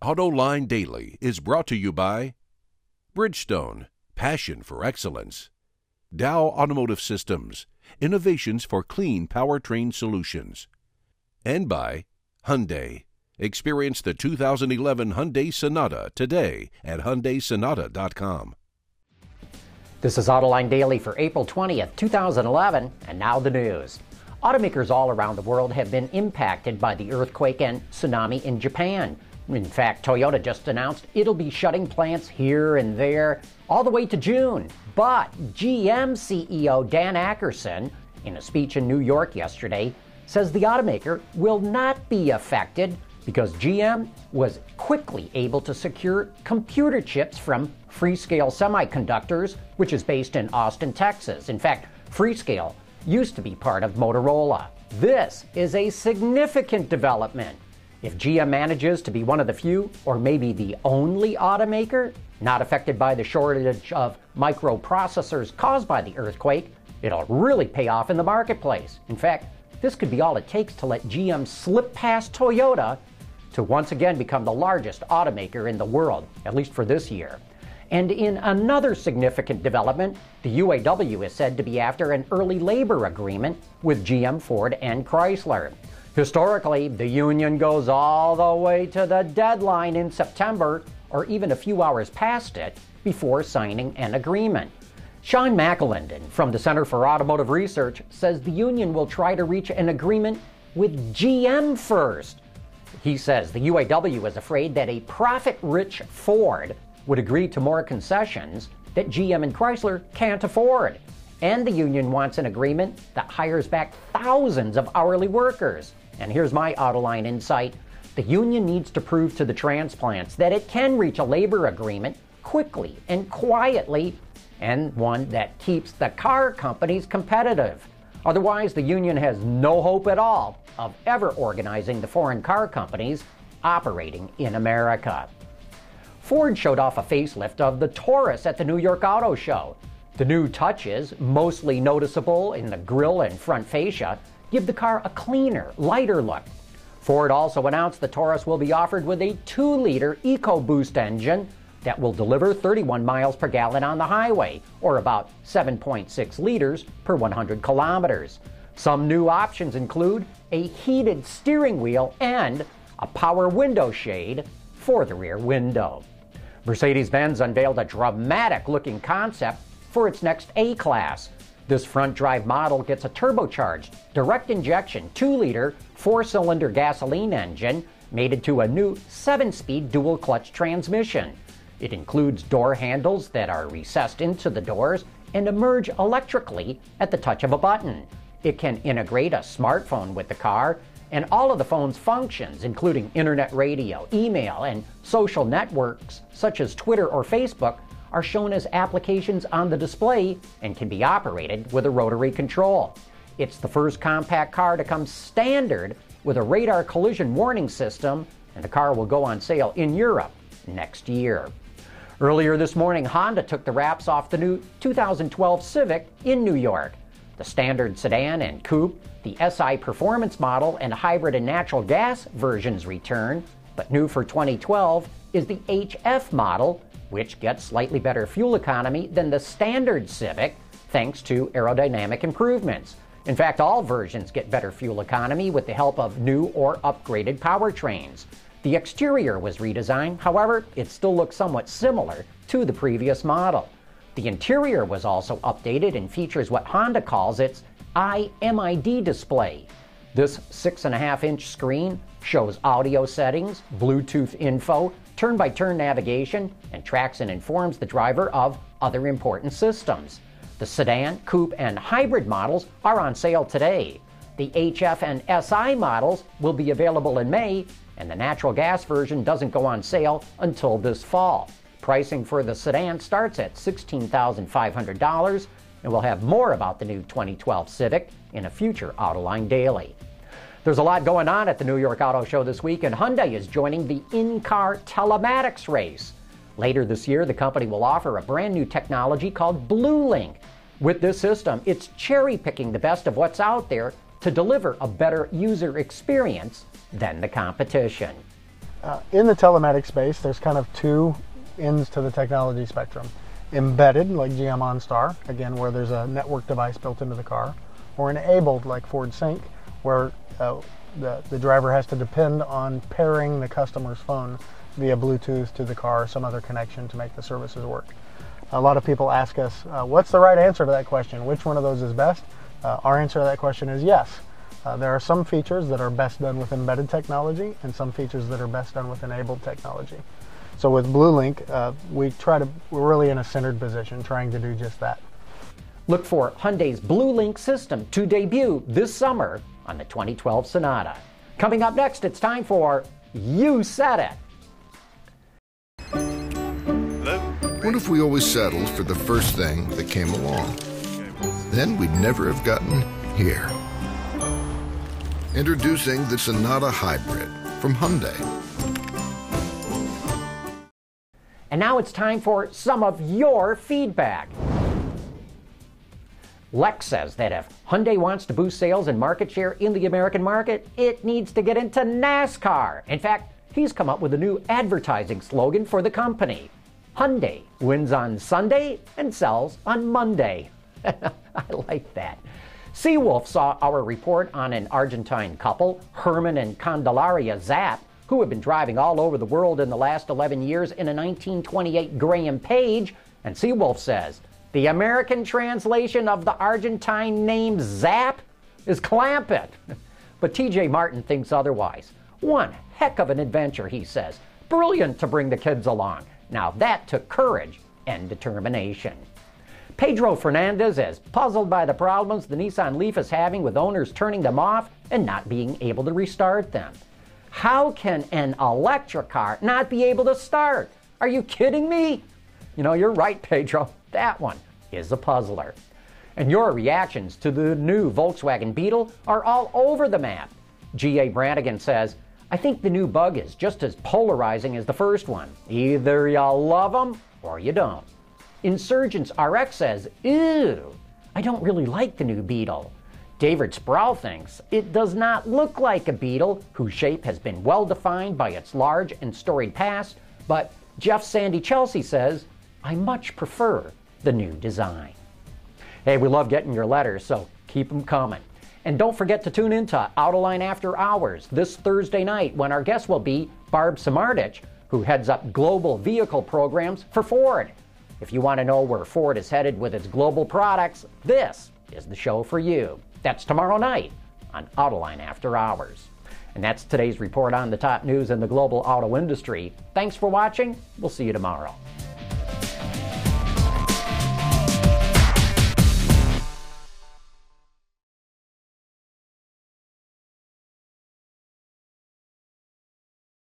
AutoLine Daily is brought to you by Bridgestone, passion for excellence. Dow Automotive Systems, innovations for clean powertrain solutions. And by Hyundai. Experience the 2011 Hyundai Sonata today at HyundaiSonata.com. This is Autoline Daily for April 20th, 2011, and now the news. Automakers all around the world have been impacted by the earthquake and tsunami in Japan. In fact, Toyota just announced it'll be shutting plants here and there all the way to June. But GM CEO Dan Akerson, in a speech in New York yesterday, says the automaker will not be affected because GM was quickly able to secure computer chips from Freescale Semiconductors, which is based in Austin, Texas. In fact, Freescale used to be part of Motorola. This is a significant development if GM manages to be one of the few, or maybe the only automaker not affected by the shortage of microprocessors caused by the earthquake, it'll really pay off in the marketplace. In fact, this could be all it takes to let GM slip past Toyota to once again become the largest automaker in the world, at least for this year. And in another significant development, the UAW is said to be after an early labor agreement with GM, Ford, and Chrysler. Historically, the union goes all the way to the deadline in September or even a few hours past it before signing an agreement. Sean McAlinden from the Center for Automotive Research says the union will try to reach an agreement with GM first. He says the UAW is afraid that a profit rich Ford would agree to more concessions that GM and Chrysler can't afford. And the union wants an agreement that hires back thousands of hourly workers. And here's my Autoline insight the union needs to prove to the transplants that it can reach a labor agreement quickly and quietly, and one that keeps the car companies competitive. Otherwise, the union has no hope at all of ever organizing the foreign car companies operating in America. Ford showed off a facelift of the Taurus at the New York Auto Show. The new touches, mostly noticeable in the grille and front fascia, give the car a cleaner, lighter look. Ford also announced the Taurus will be offered with a 2 liter EcoBoost engine that will deliver 31 miles per gallon on the highway, or about 7.6 liters per 100 kilometers. Some new options include a heated steering wheel and a power window shade for the rear window. Mercedes Benz unveiled a dramatic looking concept for its next A Class. This front drive model gets a turbocharged, direct injection, 2 liter, 4 cylinder gasoline engine mated to a new 7 speed dual clutch transmission. It includes door handles that are recessed into the doors and emerge electrically at the touch of a button. It can integrate a smartphone with the car, and all of the phone's functions, including internet radio, email, and social networks such as Twitter or Facebook, are shown as applications on the display and can be operated with a rotary control. It's the first compact car to come standard with a radar collision warning system, and the car will go on sale in Europe next year. Earlier this morning, Honda took the wraps off the new 2012 Civic in New York. The standard sedan and coupe, the SI performance model, and hybrid and natural gas versions return, but new for 2012 is the HF model which gets slightly better fuel economy than the standard Civic thanks to aerodynamic improvements. In fact, all versions get better fuel economy with the help of new or upgraded powertrains. The exterior was redesigned, however, it still looks somewhat similar to the previous model. The interior was also updated and features what Honda calls its iMID display. This 6.5 inch screen shows audio settings, Bluetooth info, turn by turn navigation, and tracks and informs the driver of other important systems. The sedan, coupe, and hybrid models are on sale today. The HF and SI models will be available in May, and the natural gas version doesn't go on sale until this fall. Pricing for the sedan starts at $16,500, and we'll have more about the new 2012 Civic in a future Autoline Daily. There's a lot going on at the New York Auto Show this week, and Hyundai is joining the in car telematics race. Later this year, the company will offer a brand new technology called BlueLink. With this system, it's cherry picking the best of what's out there to deliver a better user experience than the competition. Uh, in the telematics space, there's kind of two ends to the technology spectrum. Embedded, like GM OnStar, again, where there's a network device built into the car, or enabled, like Ford Sync, where uh, the, the driver has to depend on pairing the customer's phone via Bluetooth to the car or some other connection to make the services work. A lot of people ask us, uh, what's the right answer to that question? Which one of those is best? Uh, our answer to that question is yes. Uh, there are some features that are best done with embedded technology and some features that are best done with enabled technology. So with BlueLink, uh, we try to, we're really in a centered position trying to do just that. Look for Hyundai's BlueLink system to debut this summer on the 2012 Sonata. Coming up next, it's time for You Said It. What if we always settled for the first thing that came along? Then we'd never have gotten here. Introducing the Sonata Hybrid from Hyundai. And now it's time for some of your feedback. Lex says that if Hyundai wants to boost sales and market share in the American market, it needs to get into NASCAR. In fact, he's come up with a new advertising slogan for the company Hyundai wins on Sunday and sells on Monday. I like that. Seawolf saw our report on an Argentine couple, Herman and Candelaria Zapp, who have been driving all over the world in the last 11 years in a 1928 Graham-Paige, and Seawolf says the American translation of the Argentine name Zapp is Clampett. But TJ Martin thinks otherwise. One heck of an adventure, he says. Brilliant to bring the kids along. Now that took courage and determination. Pedro Fernandez is puzzled by the problems the Nissan Leaf is having with owners turning them off and not being able to restart them. How can an electric car not be able to start? Are you kidding me? You know, you're right, Pedro. That one is a puzzler. And your reactions to the new Volkswagen Beetle are all over the map. G.A. Brannigan says, I think the new bug is just as polarizing as the first one. Either you love them or you don't. Insurgents RX says, Ew, I don't really like the new Beetle. David Sproul thinks it does not look like a beetle whose shape has been well defined by its large and storied past, but Jeff Sandy Chelsea says, I much prefer the new design. Hey, we love getting your letters, so keep them coming. And don't forget to tune in to Autoline After Hours this Thursday night when our guest will be Barb Samardzich, who heads up global vehicle programs for Ford. If you want to know where Ford is headed with its global products, this is the show for you. That's tomorrow night on Autoline After Hours. And that's today's report on the top news in the global auto industry. Thanks for watching. We'll see you tomorrow.